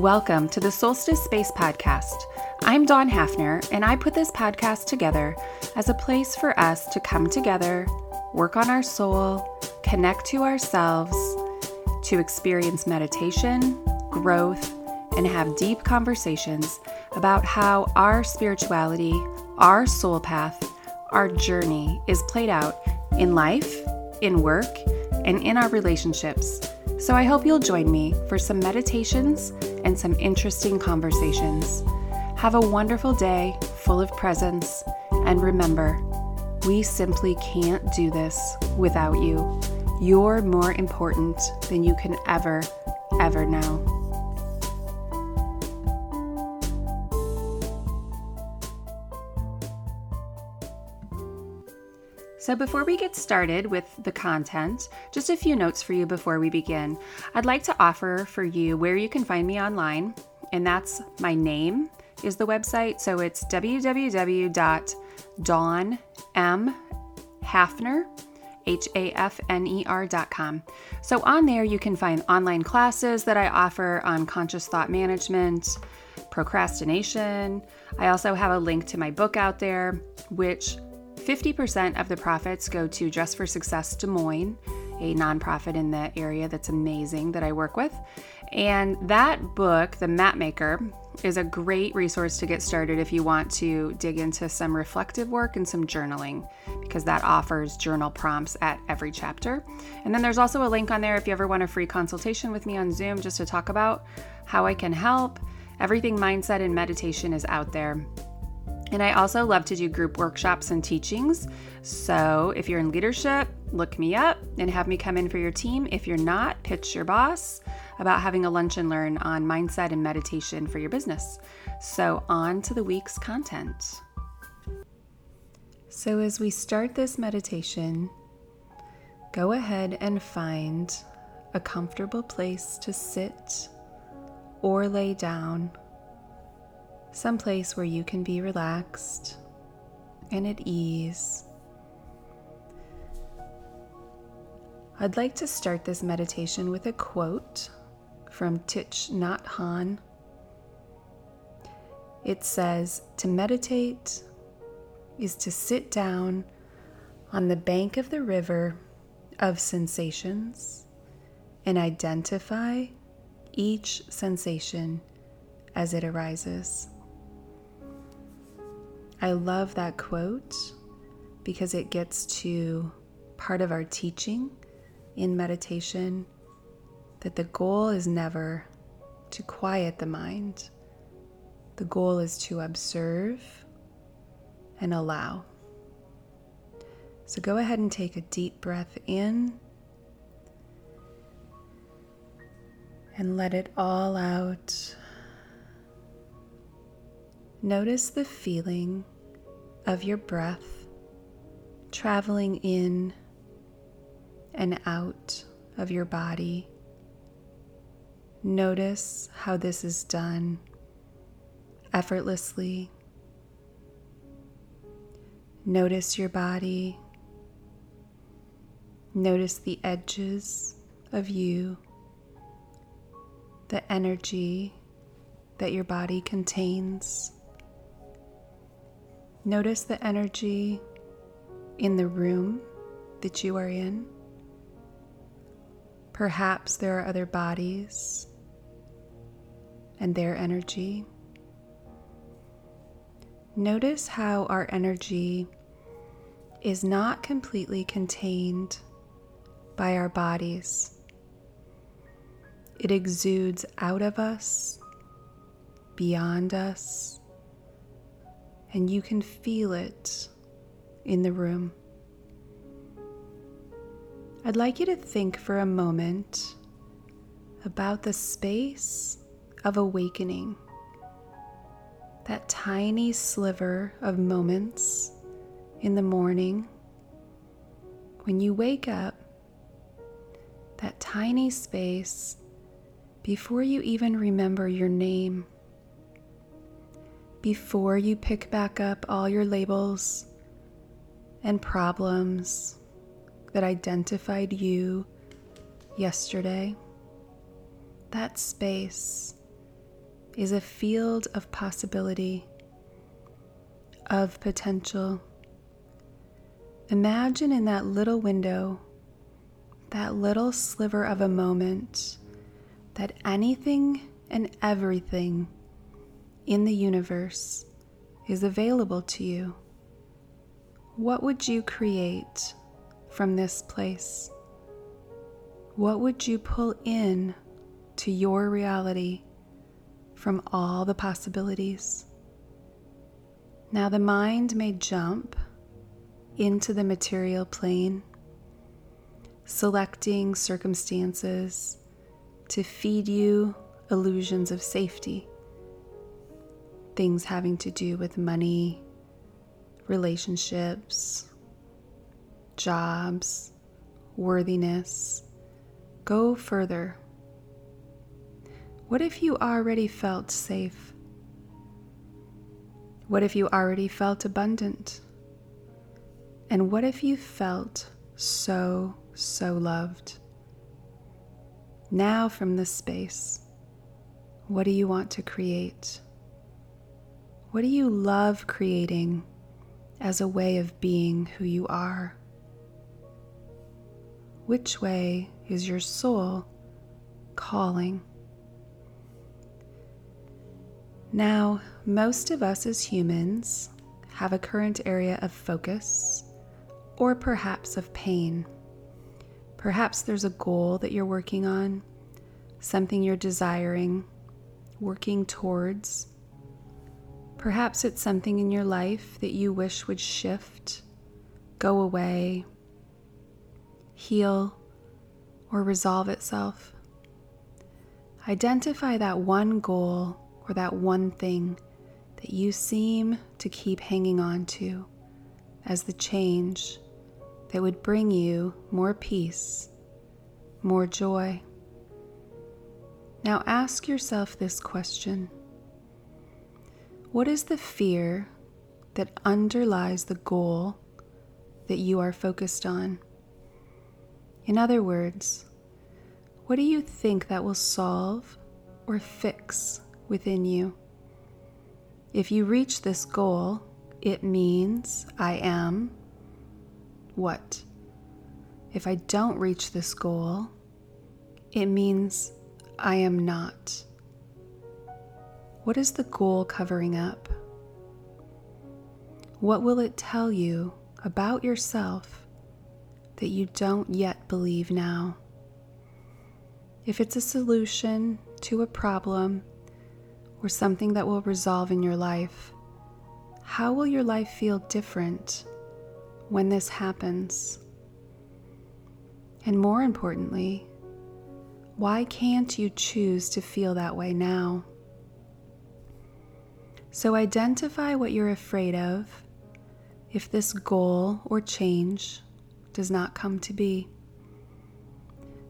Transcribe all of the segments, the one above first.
Welcome to the Solstice Space Podcast. I'm Dawn Hafner, and I put this podcast together as a place for us to come together, work on our soul, connect to ourselves, to experience meditation, growth, and have deep conversations about how our spirituality, our soul path, our journey is played out in life, in work, and in our relationships. So I hope you'll join me for some meditations and some interesting conversations. Have a wonderful day full of presence, and remember, we simply can't do this without you. You're more important than you can ever, ever know. So, before we get started with the content, just a few notes for you before we begin. I'd like to offer for you where you can find me online, and that's my name is the website. So, it's www.dawnmhafner, H A F N E So, on there, you can find online classes that I offer on conscious thought management, procrastination. I also have a link to my book out there, which 50% of the profits go to Dress for Success Des Moines, a nonprofit in the area that's amazing that I work with. And that book, The Map Maker, is a great resource to get started if you want to dig into some reflective work and some journaling, because that offers journal prompts at every chapter. And then there's also a link on there if you ever want a free consultation with me on Zoom just to talk about how I can help. Everything mindset and meditation is out there. And I also love to do group workshops and teachings. So if you're in leadership, look me up and have me come in for your team. If you're not, pitch your boss about having a lunch and learn on mindset and meditation for your business. So, on to the week's content. So, as we start this meditation, go ahead and find a comfortable place to sit or lay down someplace where you can be relaxed and at ease. I'd like to start this meditation with a quote from Thich Nhat Hanh. It says, To meditate is to sit down on the bank of the river of sensations and identify each sensation as it arises. I love that quote because it gets to part of our teaching in meditation that the goal is never to quiet the mind, the goal is to observe and allow. So go ahead and take a deep breath in and let it all out. Notice the feeling of your breath traveling in and out of your body. Notice how this is done effortlessly. Notice your body. Notice the edges of you, the energy that your body contains. Notice the energy in the room that you are in. Perhaps there are other bodies and their energy. Notice how our energy is not completely contained by our bodies. It exudes out of us, beyond us, and you can feel it in the room. I'd like you to think for a moment about the space of awakening, that tiny sliver of moments in the morning when you wake up, that tiny space before you even remember your name before you pick back up all your labels and problems that identified you yesterday, that space is a field of possibility, of potential. Imagine in that little window, that little sliver of a moment, that anything and everything in the universe is available to you. What would you create from this place? What would you pull in to your reality from all the possibilities? Now, the mind may jump into the material plane, selecting circumstances to feed you illusions of safety, things having to do with money, relationships, jobs, worthiness. Go further. What if you already felt safe? What if you already felt abundant? And what if you felt so, so loved? Now, from this space, what do you want to create? What do you love creating as a way of being who you are? Which way is your soul calling? Now, most of us as humans have a current area of focus or perhaps of pain. Perhaps there's a goal that you're working on, something you're desiring, working towards. Perhaps it's something in your life that you wish would shift, go away, heal, or resolve itself. Identify that one goal or that one thing that you seem to keep hanging on to as the change that would bring you more peace, more joy. Now ask yourself this question What is the fear that underlies the goal that you are focused on? In other words, what do you think that will solve or fix within you? If you reach this goal, it means I am what? If I don't reach this goal, it means I am not. What is the goal covering up? What will it tell you about yourself that you don't yet believe now? If it's a solution to a problem or something that will resolve in your life, how will your life feel different when this happens? And more importantly, why can't you choose to feel that way now? So identify what you're afraid of if this goal or change does not come to be.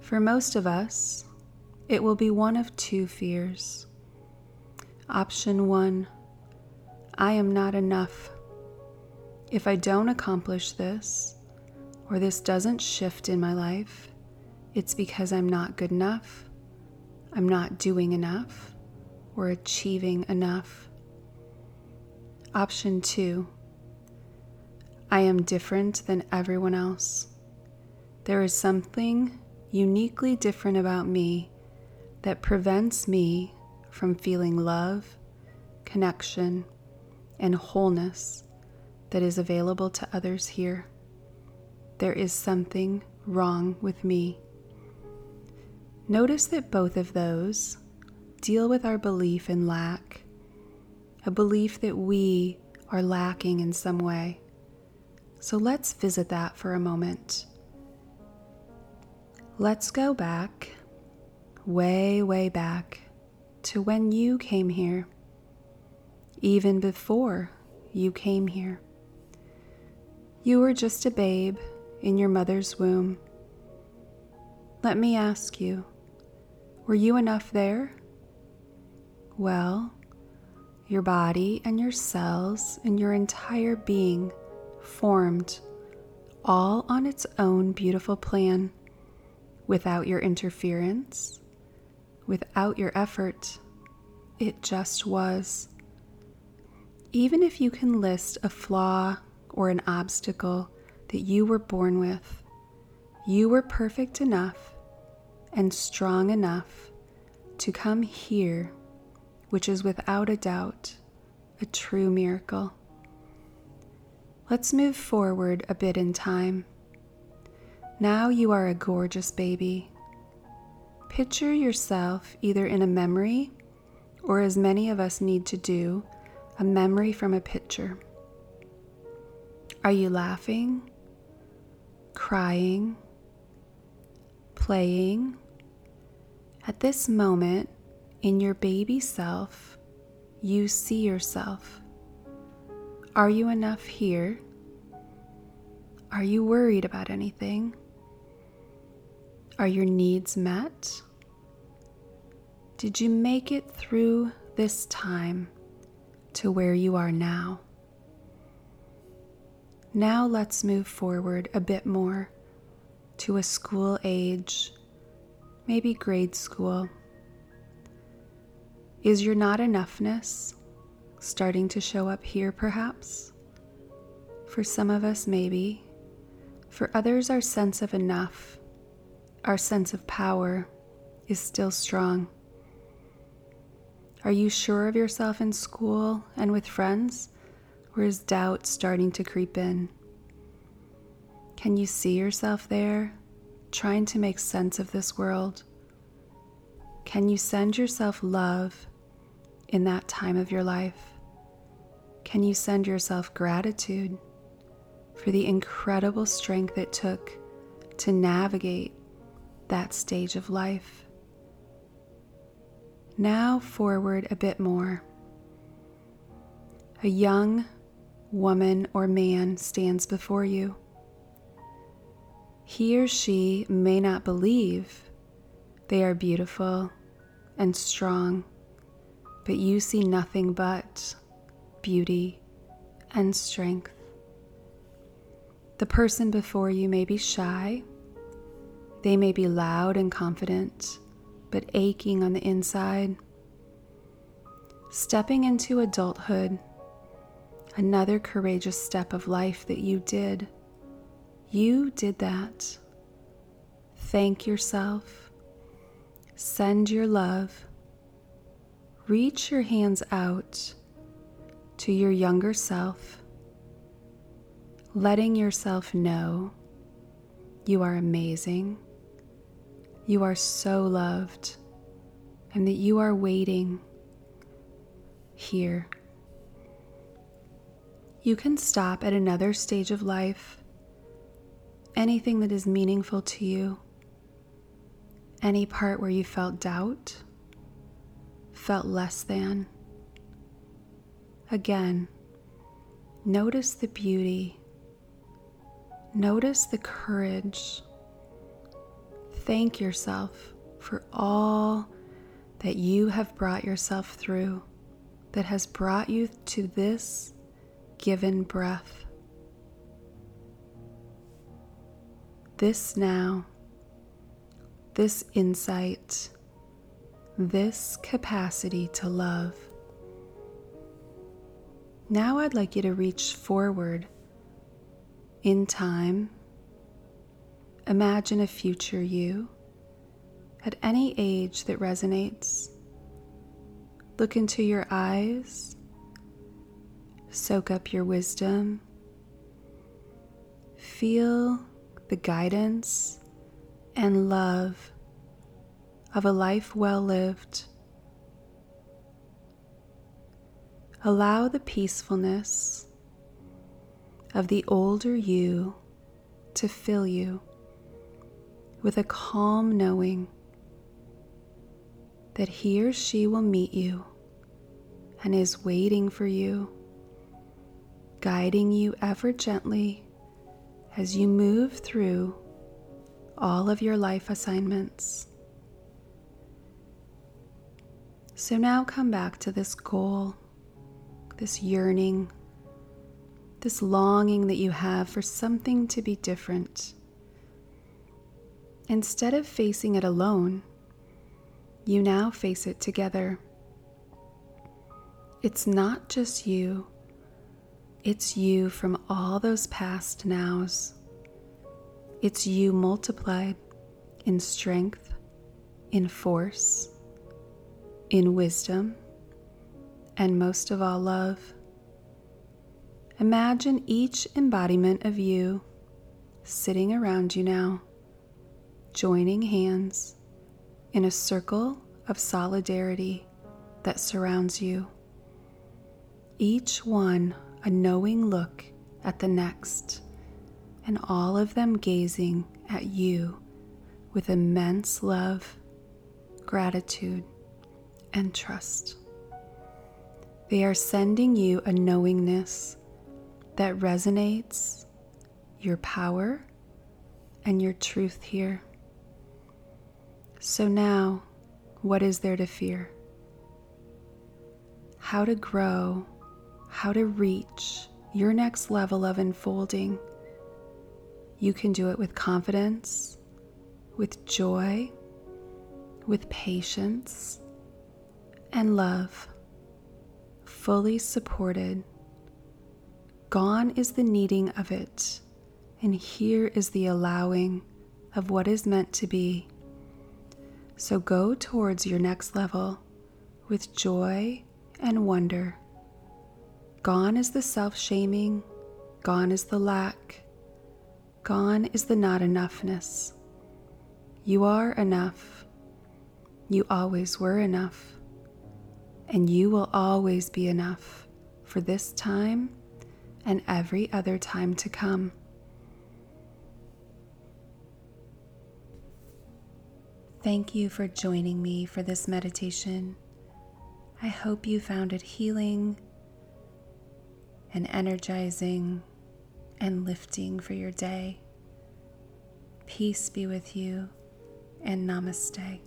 For most of us, it will be one of two fears. Option one I am not enough. If I don't accomplish this, or this doesn't shift in my life, it's because I'm not good enough, I'm not doing enough, or achieving enough. Option two I am different than everyone else. There is something uniquely different about me that prevents me from feeling love, connection, and wholeness that is available to others here. There is something wrong with me. Notice that both of those deal with our belief in lack, a belief that we are lacking in some way. So let's visit that for a moment. Let's go back, way, way back to when you came here, even before you came here. You were just a babe in your mother's womb. Let me ask you, were you enough there? Well, your body and your cells and your entire being formed all on its own beautiful plan without your interference, without your effort. it just was. Even if you can list a flaw or an obstacle that you were born with, you were perfect enough and strong enough to come here, which is without a doubt a true miracle. Let's move forward a bit in time. Now you are a gorgeous baby. Picture yourself either in a memory or, as many of us need to do, a memory from a picture. Are you laughing, crying, playing? At this moment, in your baby self, you see yourself. Are you enough here? Are you worried about anything? Are your needs met? Did you make it through this time to where you are now? Now let's move forward a bit more to a school age maybe grade school. Is your not enoughness starting to show up here, perhaps? For some of us, maybe. For others, our sense of enough, our sense of power, is still strong. Are you sure of yourself in school and with friends? Or is doubt starting to creep in? Can you see yourself there trying to make sense of this world? Can you send yourself love in that time of your life? Can you send yourself gratitude for the incredible strength it took to navigate that stage of life? Now, forward a bit more. A young woman or man stands before you. He or she may not believe they are beautiful and strong, but you see nothing but beauty and strength. The person before you may be shy, they may be loud and confident, but aching on the inside. Stepping into adulthood, another courageous step of life that you did you did that. Thank yourself. Send your love. Reach your hands out to your younger self, letting yourself know you are amazing, you are so loved, and that you are waiting here. You can stop at another stage of life anything that is meaningful to you, any part where you felt doubt, felt less than. Again, notice the beauty, notice the courage. Thank yourself for all that you have brought yourself through, that has brought you to this given breath. this now, this insight, this capacity to love. Now I'd like you to reach forward in time. Imagine a future you at any age that resonates. Look into your eyes, soak up your wisdom, feel the guidance and love of a life well lived. Allow the peacefulness of the older you to fill you with a calm knowing that he or she will meet you and is waiting for you, guiding you ever gently as you move through all of your life assignments. So now come back to this goal, this yearning, this longing that you have for something to be different. Instead of facing it alone, you now face it together. it's not just you, it's you from all those past nows. It's you multiplied in strength, in force, in wisdom, and most of all, love. Imagine each embodiment of you sitting around you now, joining hands in a circle of solidarity that surrounds you. Each one a knowing look at the next, and all of them gazing at you with immense love, gratitude, and trust. They are sending you a knowingness that resonates your power and your truth here. So now, what is there to fear? How to grow, how to reach your next level of unfolding. You can do it with confidence with joy, with patience, and love, fully supported. Gone is the needing of it, and here is the allowing of what is meant to be. So go towards your next level with joy and wonder. Gone is the self shaming, gone is the lack, gone is the not enoughness. You are enough. You always were enough. And you will always be enough for this time and every other time to come. Thank you for joining me for this meditation. I hope you found it healing and energizing and lifting for your day. Peace be with you and namaste.